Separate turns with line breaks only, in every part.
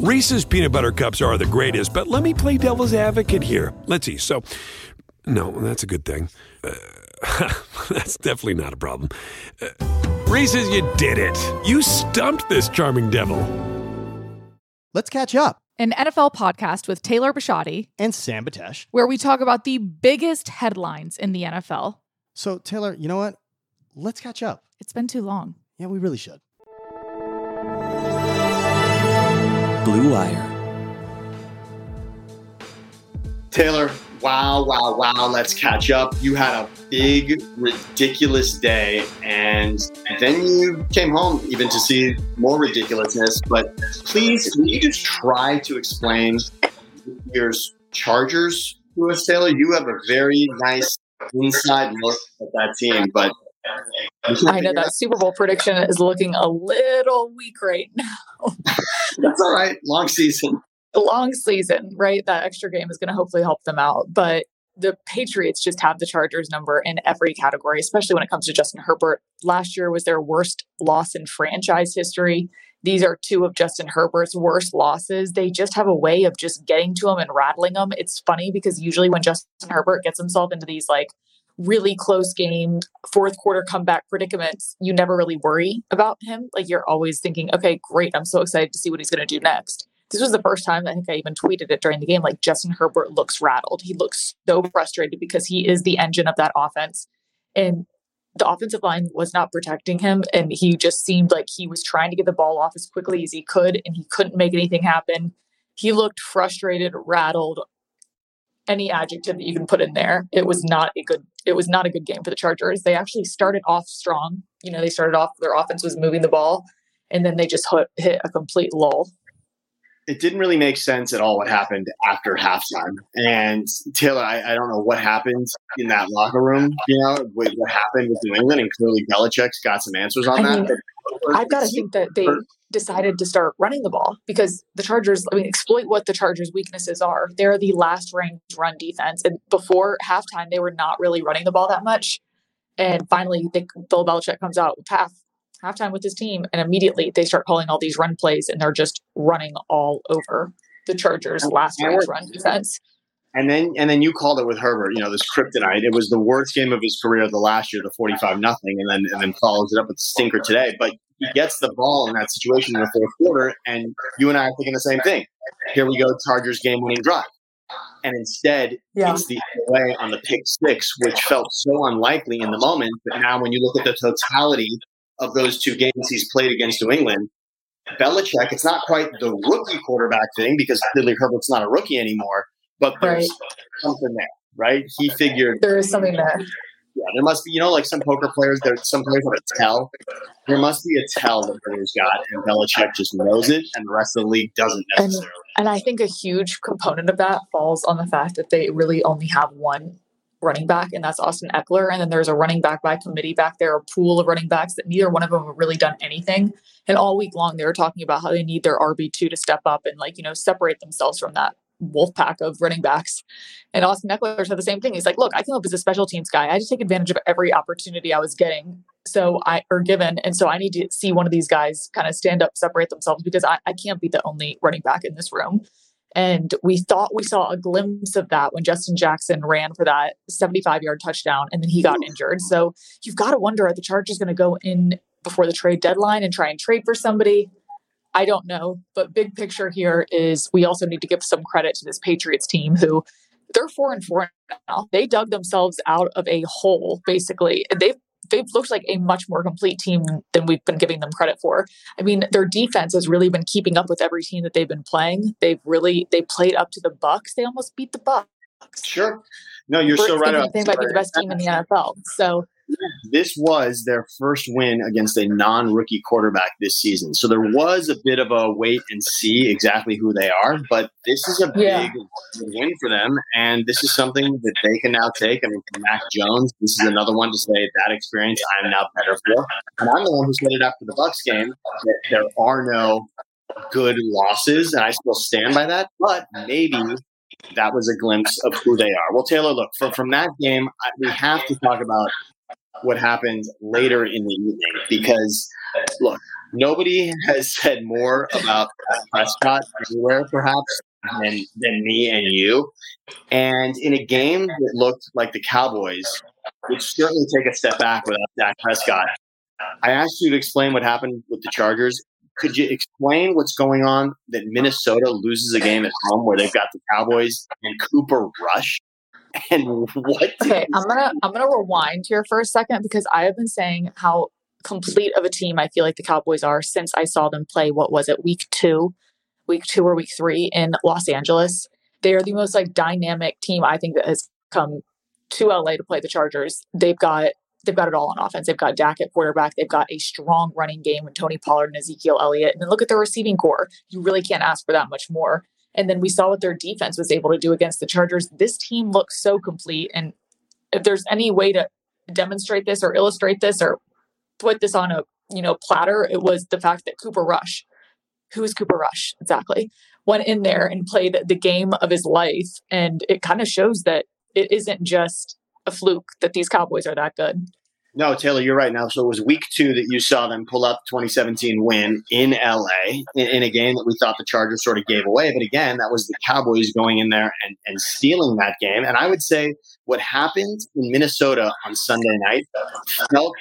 Reese's peanut butter cups are the greatest, but let me play devil's advocate here. Let's see. So, no, that's a good thing. Uh, that's definitely not a problem. Uh, Reese's, you did it. You stumped this charming devil.
Let's catch up.
An NFL podcast with Taylor Bisciotti
And Sam Batesh.
where we talk about the biggest headlines in the NFL.
So, Taylor, you know what? Let's catch up.
It's been too long.
Yeah, we really should.
Blue Wire.
Taylor, wow, wow, wow, let's catch up. You had a big, ridiculous day, and then you came home even to see more ridiculousness. But please, can you just try to explain your Chargers to us, Taylor? You have a very nice inside look at that team, but
I know that Super Bowl prediction is looking a little weak right now.
That's all right. Long season.
Long season, right? That extra game is going to hopefully help them out. But the Patriots just have the Chargers number in every category, especially when it comes to Justin Herbert. Last year was their worst loss in franchise history. These are two of Justin Herbert's worst losses. They just have a way of just getting to them and rattling them. It's funny because usually when Justin Herbert gets himself into these like really close game, fourth quarter comeback predicaments, you never really worry about him. Like you're always thinking, okay, great. I'm so excited to see what he's going to do next. This was the first time I think I even tweeted it during the game. Like Justin Herbert looks rattled. He looks so frustrated because he is the engine of that offense. And the offensive line was not protecting him. And he just seemed like he was trying to get the ball off as quickly as he could, and he couldn't make anything happen. He looked frustrated, rattled, any adjective that you can put in there. It was not a good it was not a good game for the Chargers. They actually started off strong. You know, they started off their offense was moving the ball and then they just hit, hit a complete lull.
it didn't really make sense at all what happened after halftime. And Taylor, I, I don't know what happened in that locker room. You know, what, what happened with New England, and clearly Belichick's got some answers on
I
that.
mean, I've got to think that they decided to start running the ball because the Chargers, I mean, exploit what the Chargers' weaknesses are. They're the last ranked run defense. And before halftime, they were not really running the ball that much. And finally, they, Bill Belichick comes out with half halftime with his team, and immediately they start calling all these run plays, and they're just running all over the Chargers' oh, last ranked run defense.
And then and then you called it with Herbert, you know, this kryptonite. It was the worst game of his career the last year, the forty five nothing, and then and then follows it up with the stinker today. But he gets the ball in that situation in the fourth quarter, and you and I are thinking the same thing. Here we go, Chargers game winning drive. And instead,
Yeah.
it's the play on the pick six, which felt so unlikely in the moment. But now, when you look at the totality of those two games he's played against New England, Belichick, it's not quite the rookie quarterback thing because clearly Herbert's not a rookie anymore, but there's
Right.
something there, right? He figured,
There is something there.
yeah, there must be, you know, like some poker players, there some players have a tell. There must be a tell that Herbert's got, and Belichick just knows it, and the rest of the league doesn't
And-
necessarily.
And I think a huge component of that falls on the fact that they really only have one running back, and that's Austin Ekeler. And then there's a running back by committee back there, a pool of running backs that neither one of them have really done anything. And all week long, they were talking about how they need their RB2 to step up and, like, you know, separate themselves from that wolf pack of running backs. And Austin Ekeler said the same thing. He's like, look, I came up as a special teams guy. I had to take advantage of every opportunity I was getting. So I or given. And so I need to see one of these guys kind of stand up, separate themselves because I, I can't be the only running back in this room. And we thought we saw a glimpse of that when Justin Jackson ran for that 75 yard touchdown and then he got injured. So you've got to wonder are the Chargers going to go in before the trade deadline and try and trade for somebody? I don't know. But big picture here is we also need to give some credit to this Patriots team who they're four and four now. They dug themselves out of a hole, basically. They've they've looked like a much more complete team than we've been giving them credit for. I mean, their defense has really been keeping up with every team that they've been playing. They've really they played up to the Bucs. They almost beat the Bucs.
Sure. No, you're so right. about
They might be the best team in the NFL. So
this was their first win against a non-rookie quarterback this season. So there was a bit of a wait and see exactly who they are, but this is a big
Yeah.
win for them, and this is something that they can now take. I mean, for Mac Jones, this is another one to say that experience I'm now better for. And I'm the one who said it after the Bucs game that there are no good losses, and I still stand by that. But maybe that was a glimpse of who they are. Well, Taylor, look from from that game, I, we have to talk about what happens later in the evening because look, nobody has said more about Prescott anywhere, perhaps, than, than me and you. And in a game that looked like the Cowboys, would certainly take a step back without Dak Prescott. I asked you to explain what happened with the Chargers. Could you explain what's going on that Minnesota loses a game at home where they've got the Cowboys and Cooper Rush? And what?
Okay, I'm gonna I'm gonna rewind here for a second because I have been saying how complete of a team I feel like the Cowboys are since I saw them play. What was it, week two, week two or week three in Los Angeles? They are the most like dynamic team I think that has come to LA to play the Chargers. They've got they've got it all on offense. They've got Dak at quarterback. They've got a strong running game with Tony Pollard and Ezekiel Elliott. And then look at their receiving corps. You really can't ask for that much more. And then we saw what their defense was able to do against the Chargers. This team looks so complete. And if there's any way to demonstrate this or illustrate this or put this on a you know platter, it was the fact that Cooper Rush, who is Cooper Rush exactly, went in there and played the game of his life. And it kind of shows that it isn't just a fluke that these Cowboys are that good.
No, Taylor, you're right. Now, so it was week two that you saw them pull out the 2017 win in LA in, in, a game that we thought the Chargers sort of gave away. But again, that was the Cowboys going in there and, and stealing that game. And I would say what happened in Minnesota on Sunday night felt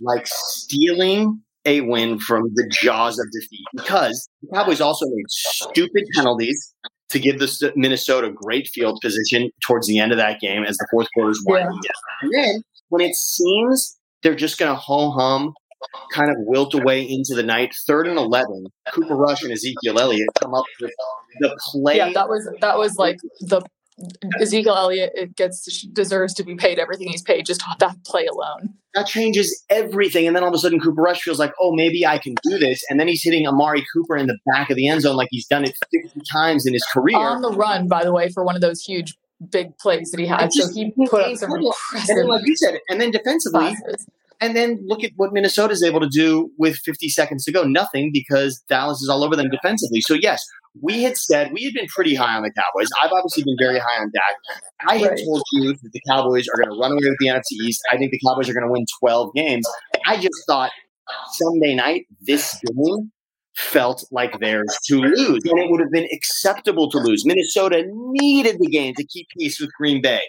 like stealing a win from the jaws of defeat because the Cowboys also made stupid penalties to give the Minnesota great field position towards the end of that game as the fourth quarter's winding yeah. down. And then when it seems they're just going to ho hum, kind of wilt away into the night, third and eleven, Cooper Rush and Ezekiel Elliott come up with the play.
Yeah, that was that was like the Ezekiel Elliott it gets deserves to be paid everything he's paid just on that play alone.
That changes everything, and then all of a sudden Cooper Rush feels like, oh, maybe I can do this, and then he's hitting Amari Cooper in the back of the end zone like he's done it fifty times in his career
on the run. By the way, for one of those huge big plays that he had, just, so he put up some impressive.
And then, like you said, and then defensively. Classes. And then look at what Minnesota is able to do with 50 seconds to go. Nothing because Dallas is all over them defensively. So, yes, we had said we had been pretty high on the Cowboys. I've obviously been very high on Dak. I had right. told you that the Cowboys are going to run away with the NFC East. I think the Cowboys are going to win 12 games. I just thought Sunday night, this game felt like theirs to lose, and it would have been acceptable to lose. Minnesota needed the game to keep peace with Green Bay.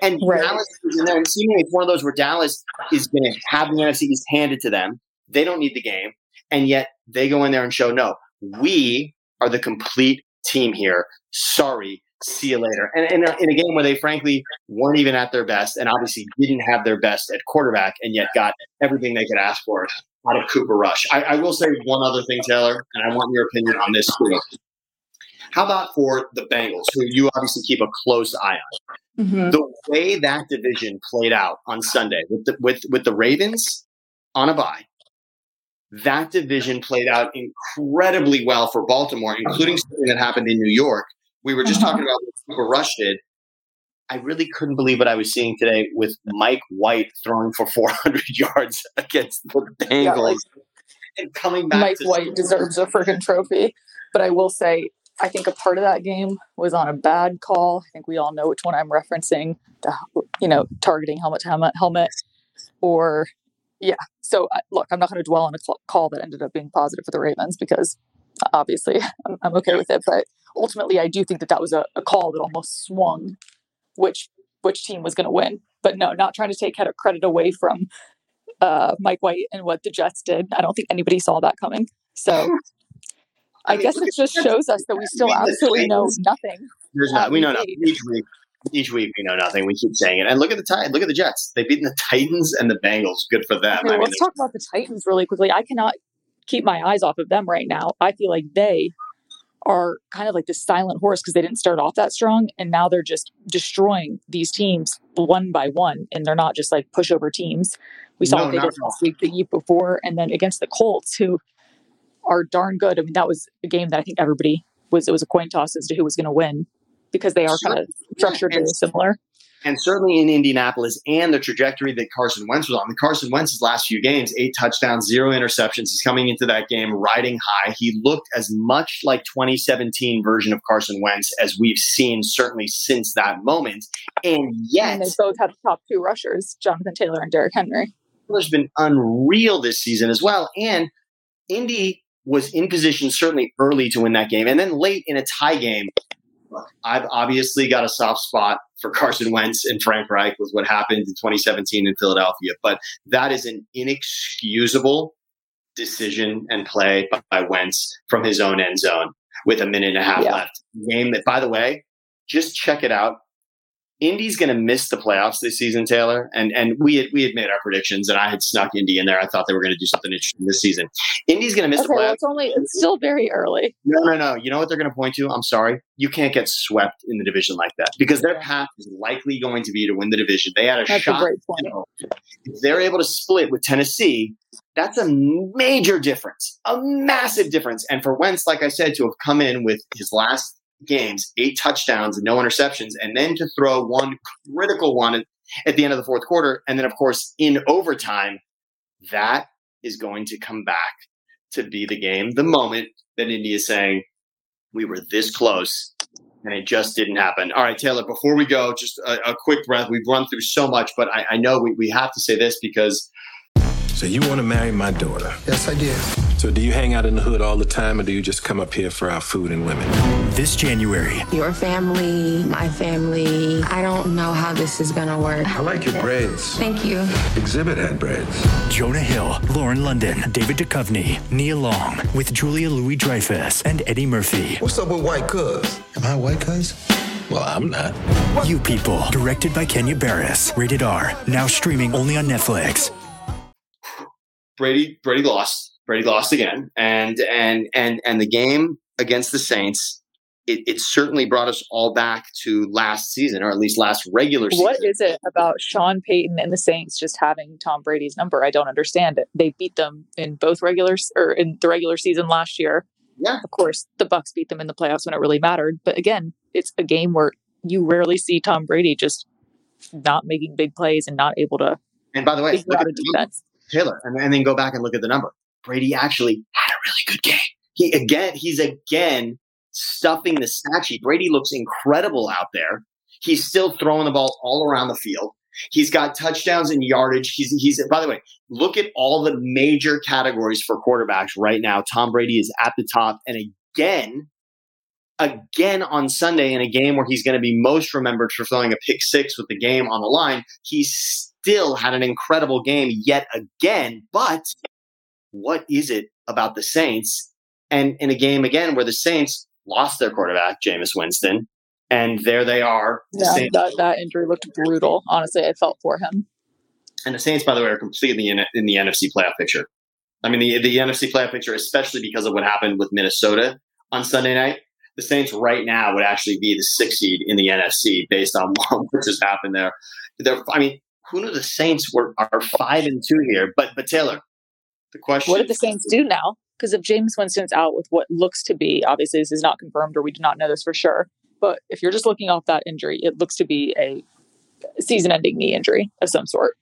And right. Dallas is in there, and seemingly it's one of those where Dallas is going to have the NFC East handed to them. They don't need the game, and yet they go in there and show no, we are the complete team here. Sorry, see you later. And, in a game where they frankly weren't even at their best and obviously didn't have their best at quarterback and yet got everything they could ask for out of Cooper Rush. I, I will say one other thing, Taylor, and I want your opinion on this too. How about for the Bengals, who you obviously keep a close eye on? Mm-hmm. The way that division played out on Sunday with the, with with the Ravens on a bye, that division played out incredibly well for Baltimore, including something that happened in New York. We were just uh-huh. talking about what Cooper Rush did. I really couldn't believe what I was seeing today with Mike White throwing for 400 yards against the Bengals yeah, like, and coming back.
Mike White deserves a freaking trophy. But I will say, I think a part of that game was on a bad call. I think we all know which one I'm referencing. The, you know, targeting helmet to helmet, helmet, or yeah. So look, I'm not going to dwell on a call that ended up being positive for the Ravens because obviously I'm, I'm, okay with it. But ultimately, I do think that that was a, a call that almost swung which which team was going to win. But no, not trying to take credit away from uh, Mike White and what the Jets did. I don't think anybody saw that coming. So I, I mean, guess it just shows us that we still absolutely know nothing.
There's not. We know nothing. Each week, each week we know nothing. We keep saying it. And look at the Titans. Look at the Jets. They've beaten the Titans and the Bengals. Good for them.
Okay, I mean, let's talk about the Titans really quickly. I cannot keep my eyes off of them right now. I feel like they are kind of like this silent horse because they didn't start off that strong and now they're just destroying these teams one by one and they're not just like pushover teams. We saw no, what they did last week, the week before, and then against the Colts, who are darn good. I mean, that was a game that I think everybody was it was a coin toss as to who was going to win because they are kind of structured very similar
and certainly in Indianapolis and the trajectory that Carson Wentz was on. The Carson Wentz's last few games, eight touchdowns, zero interceptions. He's coming into that game riding high. He looked as much like 2017 version of Carson Wentz as we've seen certainly since that moment. And yet,
and they both have top two rushers, Jonathan Taylor and Derrick Henry.
Taylor's been unreal this season as well. And Indy was in position certainly early to win that game, and then late in a tie game. I've obviously got a soft spot for Carson Wentz and Frank Reich with what happened in 2017 in Philadelphia, but that is an inexcusable decision and play by, by Wentz from his own end zone with a minute and a half
Yeah.
left. Game that, by the way, just check it out. Indy's going to miss the playoffs this season, Taylor, and and we had, we had made our predictions, and I had snuck Indy in there. I thought they were going to do something interesting this season. Indy's going to miss
Okay,
the
well,
playoffs.
it's only it's still very early.
No, no, no. You know what they're going to point to? I'm sorry. You can't get swept in the division like that because their path is likely going to be to win the division. They had a
That's a
shot.
point.
you know, if they're able to split with Tennessee, that's a major difference, a massive difference. And for Wentz, like I said, to have come in with his last games, eight touchdowns and no interceptions, and then to throw one critical one at, at the end of the fourth quarter, and then of course in overtime, that is going to come back to be the game, the moment that Indy is saying, we were this close and it just didn't happen. All right, Taylor, before we go, just a, a quick breath. We've run through so much, but I, I know we, we have to say this because
So you want to marry my daughter?
Yes, I did.
So do you hang out in the hood all the time, or do you just come up here for our food and women?
This January,
Your family, my family. I don't know how this is gonna work.
I like your braids.
Thank you.
Exhibit had braids.
Jonah Hill, Lauren London, David Duchovny, Nia Long, with Julia Louis Dreyfus and Eddie Murphy.
What's up with white cuz? Am I white cuz?
Well, I'm not.
You People, directed by Kenya Barris. Rated R. Now streaming only on Netflix.
Brady Brady lost. Brady lost again, and and and and the game against the Saints. It, it certainly brought us all back to last season, or at least last regular season.
What is it about Sean Payton and the Saints just having Tom Brady's number? I don't understand it. They beat them in both regular or in the regular season last year.
Yeah.
Of course, the Bucs beat them in the playoffs when it really mattered. But again, it's a game where you rarely see Tom Brady just not making big plays and not able to
And by the way, look at the
defense.
Taylor, and, and then go back and look at the number. Brady actually had a really good game. He again, he's again stuffing the stat sheet. Brady looks incredible out there. He's still throwing the ball all around the field. He's got touchdowns and yardage. He's he's by the way, look at all the major categories for quarterbacks right now. Tom Brady is at the top, and again, again on Sunday in a game where he's going to be most remembered for throwing a pick six with the game on the line. He still had an incredible game yet again. But what is it about the Saints? And in a game again where the Saints lost their quarterback, Jameis Winston, and there they are. The
Yeah,
Saints-
that, that injury looked brutal. Honestly, I felt for him.
And the Saints, by the way, are completely in, in the NFC playoff picture. I mean, the, the NFC playoff picture, especially because of what happened with Minnesota on Sunday night. The Saints right now would actually be the sixth seed in the NFC based on what just happened there. They're, I mean, who knew the Saints were are five and two here? But but Taylor, the question:
What did the Saints do now? Because if Jameis Winston's out with what looks to be, obviously this is not confirmed or we do not know this for sure, but if you're just looking off that injury, it looks to be a season-ending knee injury of some sort,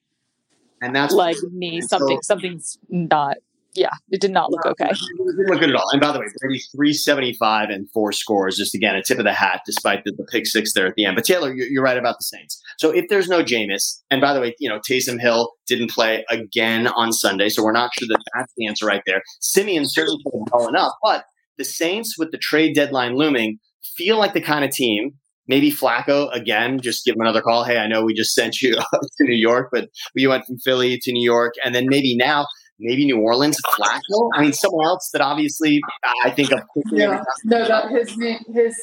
And that's
leg, knee,
and so-
something, something's not. Yeah, it did not look okay.
It didn't look good at all. And by the way, Brady three seventy five and four scores. Just again a tip of the hat, despite the, the pick six there at the end. But Taylor, you're, you're right about the Saints. So if there's no Jameis, and by the way, you know Taysom Hill didn't play again on Sunday, so we're not sure that that's the answer right there. Siemian certainly played well enough, but the Saints with the trade deadline looming feel like the kind of team. Maybe Flacco again, just give him another call. Hey, I know we just sent you to New York, but you went from Philly to New York, and then maybe now maybe New Orleans, Flacco. I mean, someone else that obviously I think of Yeah,
no, that his name, his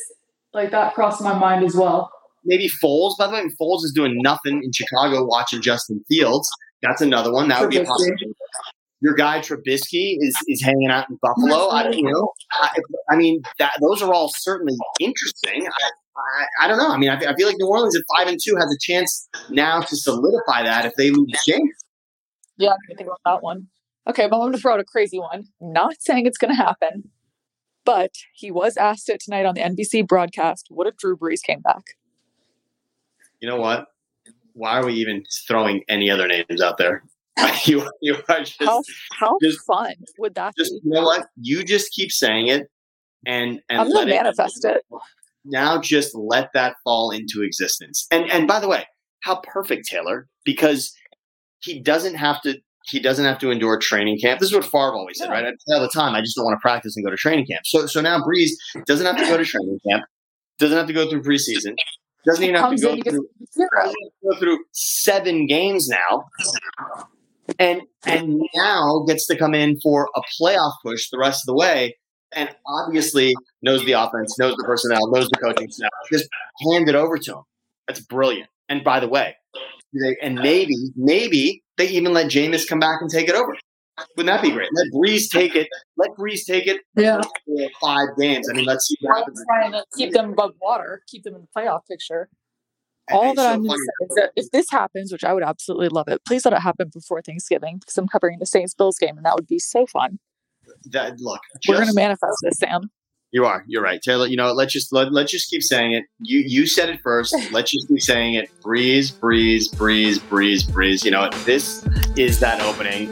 like that crossed my mind as well.
Maybe Foles. By the way, Foles is doing nothing in Chicago watching Justin Fields. That's another one. That would be a possibility. Your guy Trubisky is, is hanging out in Buffalo. I don't know. I, I mean, that, those are all certainly interesting. I, I, I don't know. I mean, I, I feel like New Orleans at five and two has a chance now to solidify that if they lose Jameis.
Yeah, I didn't think about that one. Okay, but I'm going to throw out a crazy one. Not saying it's going to happen, but he was asked it tonight on the NBC broadcast. What if Drew Brees came back?
You know what? Why are we even throwing any other names out there? you, you are just,
How how
just-
fun would that
just
be?
you know what? You just keep saying it, and and
I'm going to manifest it.
now just let that fall into existence. And and by the way, how perfect Taylor because he doesn't have to he doesn't have to endure training camp. This is what Favre always said, right? I say all the time, I just don't want to practice and go to training camp. So, so now Brees doesn't have to go to training camp, doesn't have to go through preseason, doesn't even have to go
in, he gets
through,
zero.
doesn't have to go through seven games now, and and now gets to come in for a playoff push the rest of the way, and obviously knows the offense, knows the personnel, knows the coaching staff. Just hand it over to him. That's brilliant. And by the way, and maybe maybe they even let Jameis come back and take it over. Wouldn't that be great? Let Brees take it. Let Brees take it
Yeah.
five games. I mean, let's see what
I'm
happens.
trying to keep them above water, keep them in the playoff picture.
And
All that
so
I'm going
funny.
to say is that if this happens, which I would absolutely love it, please let it happen before Thanksgiving because I'm covering the Saints Bills game and that would be so fun.
That look,
We're going to manifest this, Sam.
You are. You're right, Taylor. You know, let's just let, let's just keep saying it. You you said it first. Let's just keep saying it. Brees, breeze, breeze, breeze, breeze. You know, this is that opening.